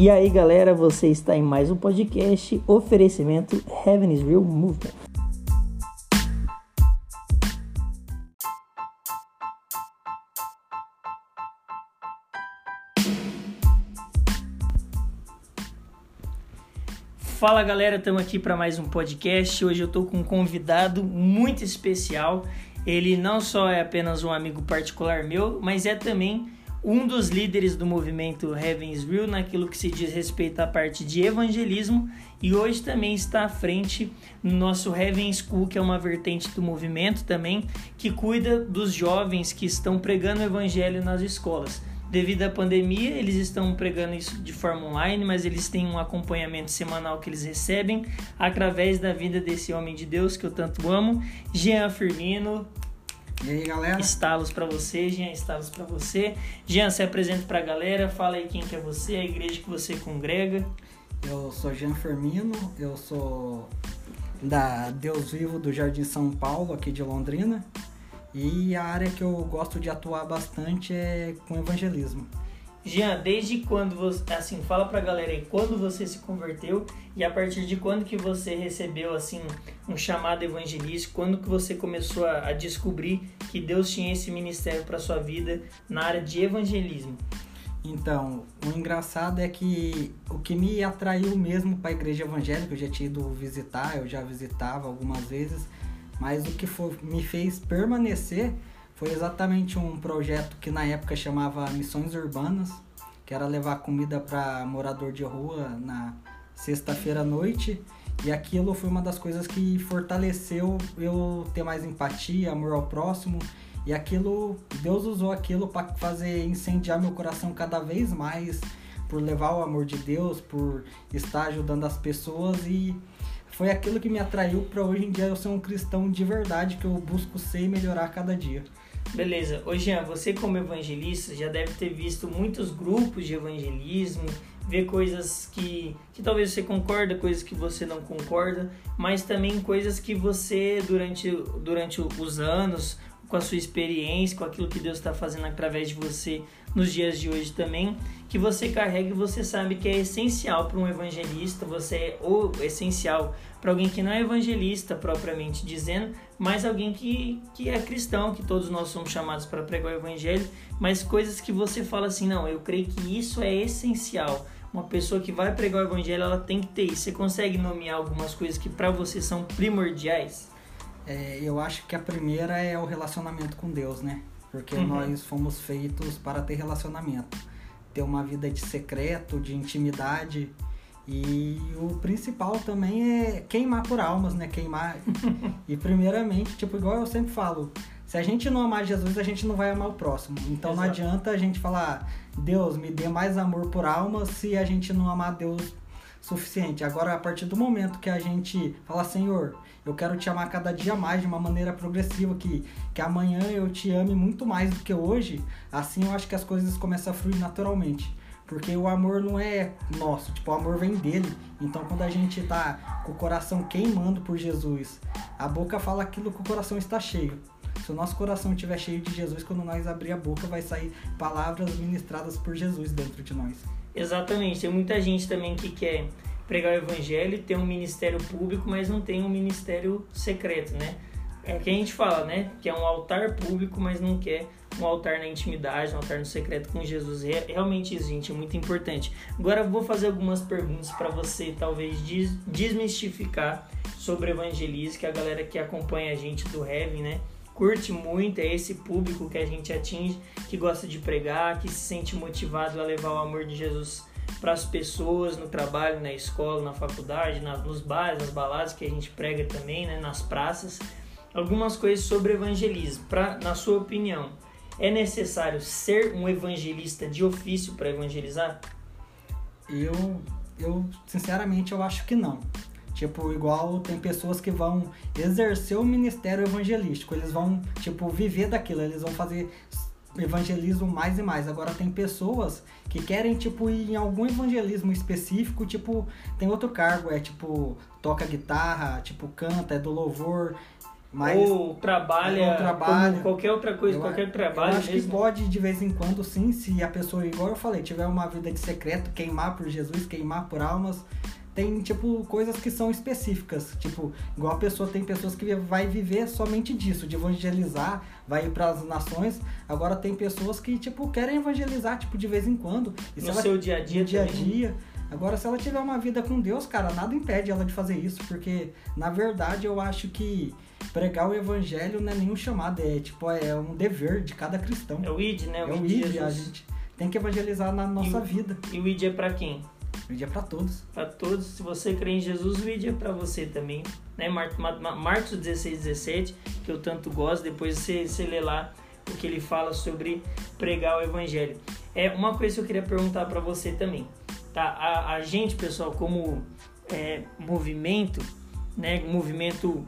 E aí, galera, você está em mais um podcast oferecimento Heaven is Real Movement. Fala galera, estamos aqui para mais um podcast. Hoje eu estou com um convidado muito especial. Ele não só é apenas um amigo particular meu, mas é também um dos líderes do movimento Heaven's Real naquilo que se diz respeito à parte de evangelismo e hoje também está à frente no nosso Heaven School, que é uma vertente do movimento também, que cuida dos jovens que estão pregando o evangelho nas escolas. Devido à pandemia, eles estão pregando isso de forma online, mas eles têm um acompanhamento semanal que eles recebem através da vida desse homem de Deus que eu tanto amo, Jean Firmino. E aí, galera? Estalos para você, Jean, estalos para você. Jean, se apresenta para a galera, fala aí quem que é você, a igreja que você congrega. Eu sou Jean Firmino, eu sou da Deus Vivo do Jardim São Paulo, aqui de Londrina. E a área que eu gosto de atuar bastante é com evangelismo. Jean, desde quando você, assim, fala pra galera aí, quando você se converteu e a partir de quando que você recebeu, assim, um chamado evangelístico, quando que você começou a, a descobrir que Deus tinha esse ministério para sua vida na área de evangelismo? Então, o engraçado é que o que me atraiu mesmo para a igreja evangélica, eu já tinha ido visitar, eu já visitava algumas vezes, mas o que foi, me fez permanecer foi exatamente um projeto que na época chamava Missões Urbanas, que era levar comida para morador de rua na sexta-feira à noite. E aquilo foi uma das coisas que fortaleceu eu ter mais empatia, amor ao próximo. E aquilo, Deus usou aquilo para fazer incendiar meu coração cada vez mais, por levar o amor de Deus, por estar ajudando as pessoas e foi aquilo que me atraiu para hoje em dia eu ser um cristão de verdade que eu busco ser e melhorar cada dia. Beleza. Ô Jean, você como evangelista já deve ter visto muitos grupos de evangelismo, ver coisas que, que talvez você concorda, coisas que você não concorda, mas também coisas que você, durante, durante os anos, com a sua experiência, com aquilo que Deus está fazendo através de você nos dias de hoje também, que você carrega e você sabe que é essencial para um evangelista, você é ou essencial para alguém que não é evangelista propriamente dizendo, mas alguém que, que é cristão, que todos nós somos chamados para pregar o evangelho, mas coisas que você fala assim, não, eu creio que isso é essencial. Uma pessoa que vai pregar o evangelho, ela tem que ter isso. Você consegue nomear algumas coisas que para você são primordiais? É, eu acho que a primeira é o relacionamento com Deus, né? Porque uhum. nós fomos feitos para ter relacionamento, ter uma vida de secreto, de intimidade. E o principal também é queimar por almas, né? Queimar. e primeiramente, tipo, igual eu sempre falo, se a gente não amar Jesus, a gente não vai amar o próximo. Então Exato. não adianta a gente falar, Deus, me dê mais amor por almas se a gente não amar Deus suficiente. Agora, a partir do momento que a gente fala, Senhor, eu quero te amar cada dia mais de uma maneira progressiva, que, que amanhã eu te ame muito mais do que hoje, assim eu acho que as coisas começam a fluir naturalmente. Porque o amor não é nosso, tipo, o amor vem dele. Então quando a gente tá com o coração queimando por Jesus, a boca fala aquilo que o coração está cheio. Se o nosso coração estiver cheio de Jesus, quando nós abrir a boca, vai sair palavras ministradas por Jesus dentro de nós. Exatamente. Tem muita gente também que quer pregar o evangelho, ter um ministério público, mas não tem um ministério secreto, né? É o que a gente fala, né? Que é um altar público, mas não quer um altar na intimidade, um altar no secreto com Jesus. Realmente isso, gente, é muito importante. Agora vou fazer algumas perguntas para você, talvez desmistificar sobre evangelismo, que a galera que acompanha a gente do Heaven, né? Curte muito, é esse público que a gente atinge, que gosta de pregar, que se sente motivado a levar o amor de Jesus para as pessoas no trabalho, na escola, na faculdade, na, nos bares, nas baladas que a gente prega também, né, nas praças. Algumas coisas sobre evangelismo. Pra, na sua opinião, é necessário ser um evangelista de ofício para evangelizar? Eu, eu, sinceramente, eu acho que não. Tipo, igual tem pessoas que vão exercer o ministério evangelístico, eles vão, tipo, viver daquilo, eles vão fazer evangelismo mais e mais. Agora tem pessoas que querem, tipo, ir em algum evangelismo específico, tipo, tem outro cargo, é tipo, toca guitarra, tipo, canta, é do louvor. Mas ou trabalha, trabalha como qualquer outra coisa, eu, qualquer trabalho. Eu acho mesmo. que pode de vez em quando sim, se a pessoa, igual eu falei, tiver uma vida de secreto, queimar por Jesus, queimar por almas. Tem, tipo, coisas que são específicas. Tipo, igual a pessoa, tem pessoas que vai viver somente disso, de evangelizar, vai ir para as nações. Agora tem pessoas que, tipo, querem evangelizar, tipo, de vez em quando. E no seu dia a dia, dia a dia. Agora, se ela tiver uma vida com Deus, cara, nada impede ela de fazer isso, porque na verdade eu acho que pregar o evangelho não é nenhum chamado, é tipo, é um dever de cada cristão. É o ID, né? O é o ID, a gente tem que evangelizar na nossa e vida. E o ID é para quem? O ID é para todos. Para todos. Se você crê em Jesus, o ID é para você também. Né? Marcos 16, 17, que eu tanto gosto, depois você, você lê lá o que ele fala sobre pregar o evangelho. É uma coisa que eu queria perguntar para você também. Tá? A, a gente, pessoal, como é, movimento, né, movimento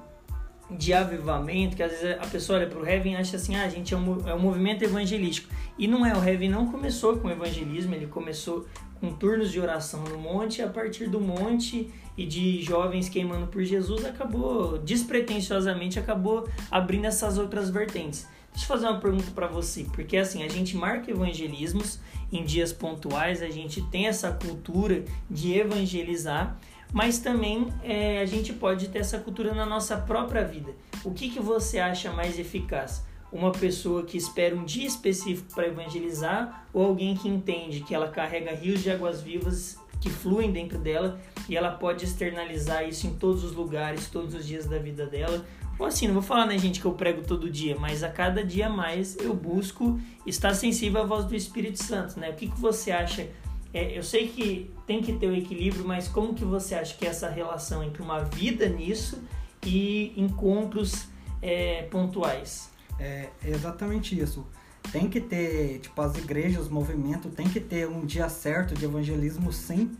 de avivamento, que às vezes a pessoa olha para o Heaven e acha assim, ah, gente é um, é um movimento evangelístico. E não é, o Heaven não começou com evangelismo, ele começou com turnos de oração no monte, e a partir do monte e de jovens queimando por Jesus, acabou, despretensiosamente, acabou abrindo essas outras vertentes. Deixa eu fazer uma pergunta para você, porque assim, a gente marca evangelismos em dias pontuais, a gente tem essa cultura de evangelizar, mas também é, a gente pode ter essa cultura na nossa própria vida. O que, que você acha mais eficaz? Uma pessoa que espera um dia específico para evangelizar ou alguém que entende que ela carrega rios de águas vivas que fluem dentro dela e ela pode externalizar isso em todos os lugares, todos os dias da vida dela? Ou assim, não vou falar, né, gente, que eu prego todo dia, mas a cada dia mais eu busco estar sensível à voz do Espírito Santo, né? O que, que você acha é, eu sei que tem que ter o um equilíbrio, mas como que você acha que é essa relação entre uma vida nisso e encontros é, pontuais? É exatamente isso. Tem que ter, tipo, as igrejas, o movimento, tem que ter um dia certo de evangelismo, sim.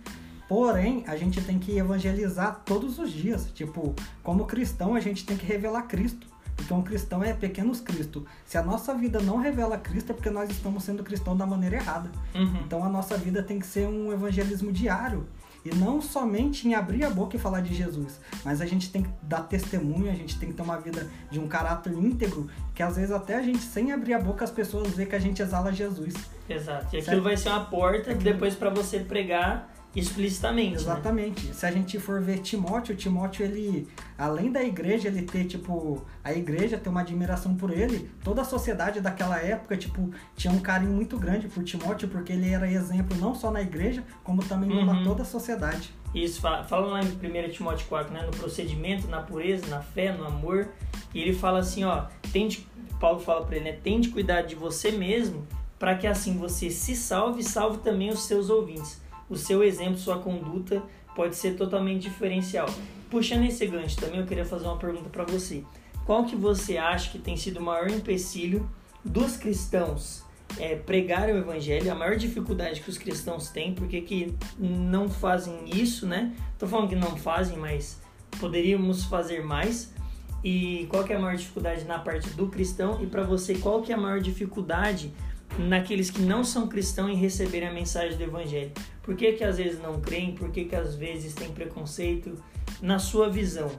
Porém, a gente tem que evangelizar todos os dias. Tipo, como cristão, a gente tem que revelar Cristo. Um cristão é pequenos Cristo. Se a nossa vida não revela Cristo, é porque nós estamos sendo cristãos da maneira errada. Uhum. Então a nossa vida tem que ser um evangelismo diário. E não somente em abrir a boca e falar de Jesus, mas a gente tem que dar testemunho, a gente tem que ter uma vida de um caráter íntegro, que às vezes até a gente, sem abrir a boca, as pessoas vê que a gente exala Jesus. Exato. E aquilo certo? vai ser uma porta aquilo... depois para você pregar explicitamente. Né? Exatamente. Né? Se a gente for ver Timóteo, Timóteo, ele, além da igreja, ele ter, tipo, a igreja ter uma admiração por ele, toda a sociedade daquela época, tipo, tinha um carinho muito grande por Timóteo, porque ele era exemplo não só na igreja, como também uhum. toda a sociedade. Isso, fala lá em 1 Timóteo 4, né? No procedimento, na pureza, na fé, no amor. E ele fala assim, ó, tente, Paulo fala para ele, né? Tente cuidar de você mesmo, para que assim você se salve e salve também os seus ouvintes o seu exemplo, sua conduta pode ser totalmente diferencial. Puxando esse gancho também, eu queria fazer uma pergunta para você. Qual que você acha que tem sido o maior empecilho dos cristãos é, pregar o evangelho? A maior dificuldade que os cristãos têm, porque que não fazem isso, né? Tô falando que não fazem, mas poderíamos fazer mais. E qual que é a maior dificuldade na parte do cristão? E para você, qual que é a maior dificuldade naqueles que não são cristãos em receberem a mensagem do evangelho? Por que, que às vezes não creem? Por que, que às vezes tem preconceito? Na sua visão?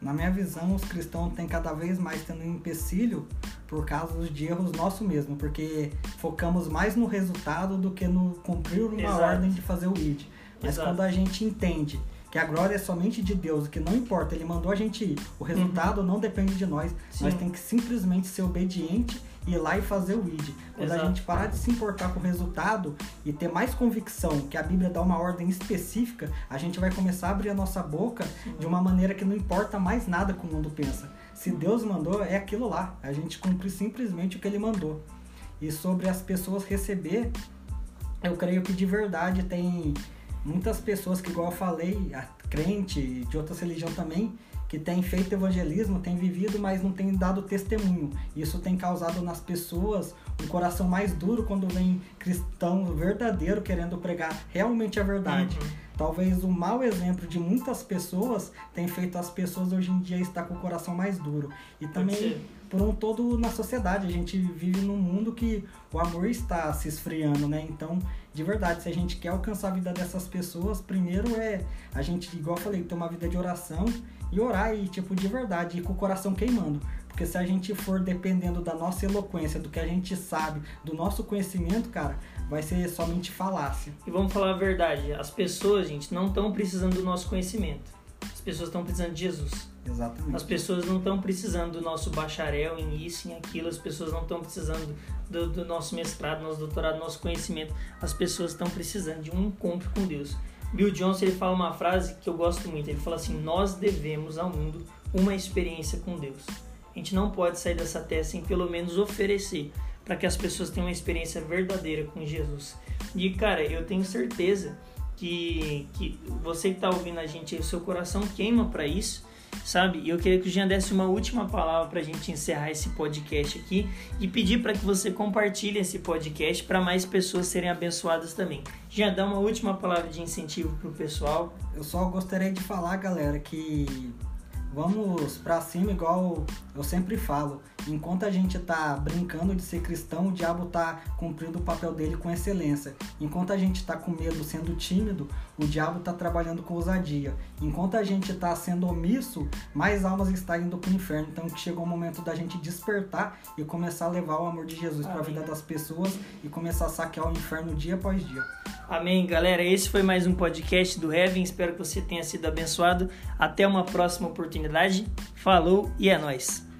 Na minha visão, os cristãos têm cada vez mais tendo um empecilho por causa de erros nosso mesmo, porque focamos mais no resultado do que no cumprir uma Exato. ordem de fazer o ID. Mas Exato. quando a gente entende que a glória é somente de Deus, que não importa, ele mandou a gente ir, o resultado uhum. não depende de nós, Sim. nós tem que simplesmente ser obediente ir lá e fazer o id. Quando Exato. a gente parar de se importar com o resultado e ter mais convicção que a Bíblia dá uma ordem específica, a gente vai começar a abrir a nossa boca de uma maneira que não importa mais nada que o mundo pensa. Se Deus mandou, é aquilo lá. A gente cumpre simplesmente o que ele mandou. E sobre as pessoas receber, eu creio que de verdade tem muitas pessoas que, igual eu falei, a crente, de outras religiões também, que tem feito evangelismo, tem vivido, mas não tem dado testemunho. Isso tem causado nas pessoas um coração mais duro quando vem cristão verdadeiro querendo pregar realmente a verdade. Uhum. Talvez o mau exemplo de muitas pessoas tem feito as pessoas hoje em dia estar com o coração mais duro. E também por um todo na sociedade. A gente vive num mundo que o amor está se esfriando, né? Então, de verdade, se a gente quer alcançar a vida dessas pessoas, primeiro é a gente, igual eu falei, ter uma vida de oração e orar e, tipo, de verdade, e com o coração queimando. Porque se a gente for dependendo da nossa eloquência, do que a gente sabe, do nosso conhecimento, cara, vai ser somente falácia. E vamos falar a verdade, as pessoas, gente, não estão precisando do nosso conhecimento. As pessoas estão precisando de Jesus. Exatamente. As pessoas não estão precisando do nosso bacharel em isso, em aquilo, as pessoas não estão precisando do, do, nosso mestrado, nosso doutorado, nosso conhecimento. As pessoas estão precisando de um encontro com Deus. Bill Johnson ele fala uma frase que eu gosto muito. Ele fala assim: Nós devemos ao mundo uma experiência com Deus. A gente não pode sair dessa terra sem pelo menos oferecer para que as pessoas tenham uma experiência verdadeira com Jesus. E cara, eu tenho certeza que, que você que está ouvindo a gente, o seu coração queima para isso sabe? E eu queria que o Jean desse uma última palavra para a gente encerrar esse podcast aqui e pedir para que você compartilhe esse podcast para mais pessoas serem abençoadas também. Jean, dá uma última palavra de incentivo para o pessoal. Eu só gostaria de falar, galera, que vamos para cima igual eu sempre falo. Enquanto a gente tá brincando de ser cristão, o diabo tá cumprindo o papel dele com excelência. Enquanto a gente tá com medo, sendo tímido, o diabo tá trabalhando com ousadia. Enquanto a gente tá sendo omisso, mais almas estão indo pro inferno. Então chegou o momento da gente despertar e começar a levar o amor de Jesus para a vida das pessoas e começar a saquear o inferno dia após dia. Amém, galera. Esse foi mais um podcast do Heaven. Espero que você tenha sido abençoado. Até uma próxima oportunidade. Falou e é nóis.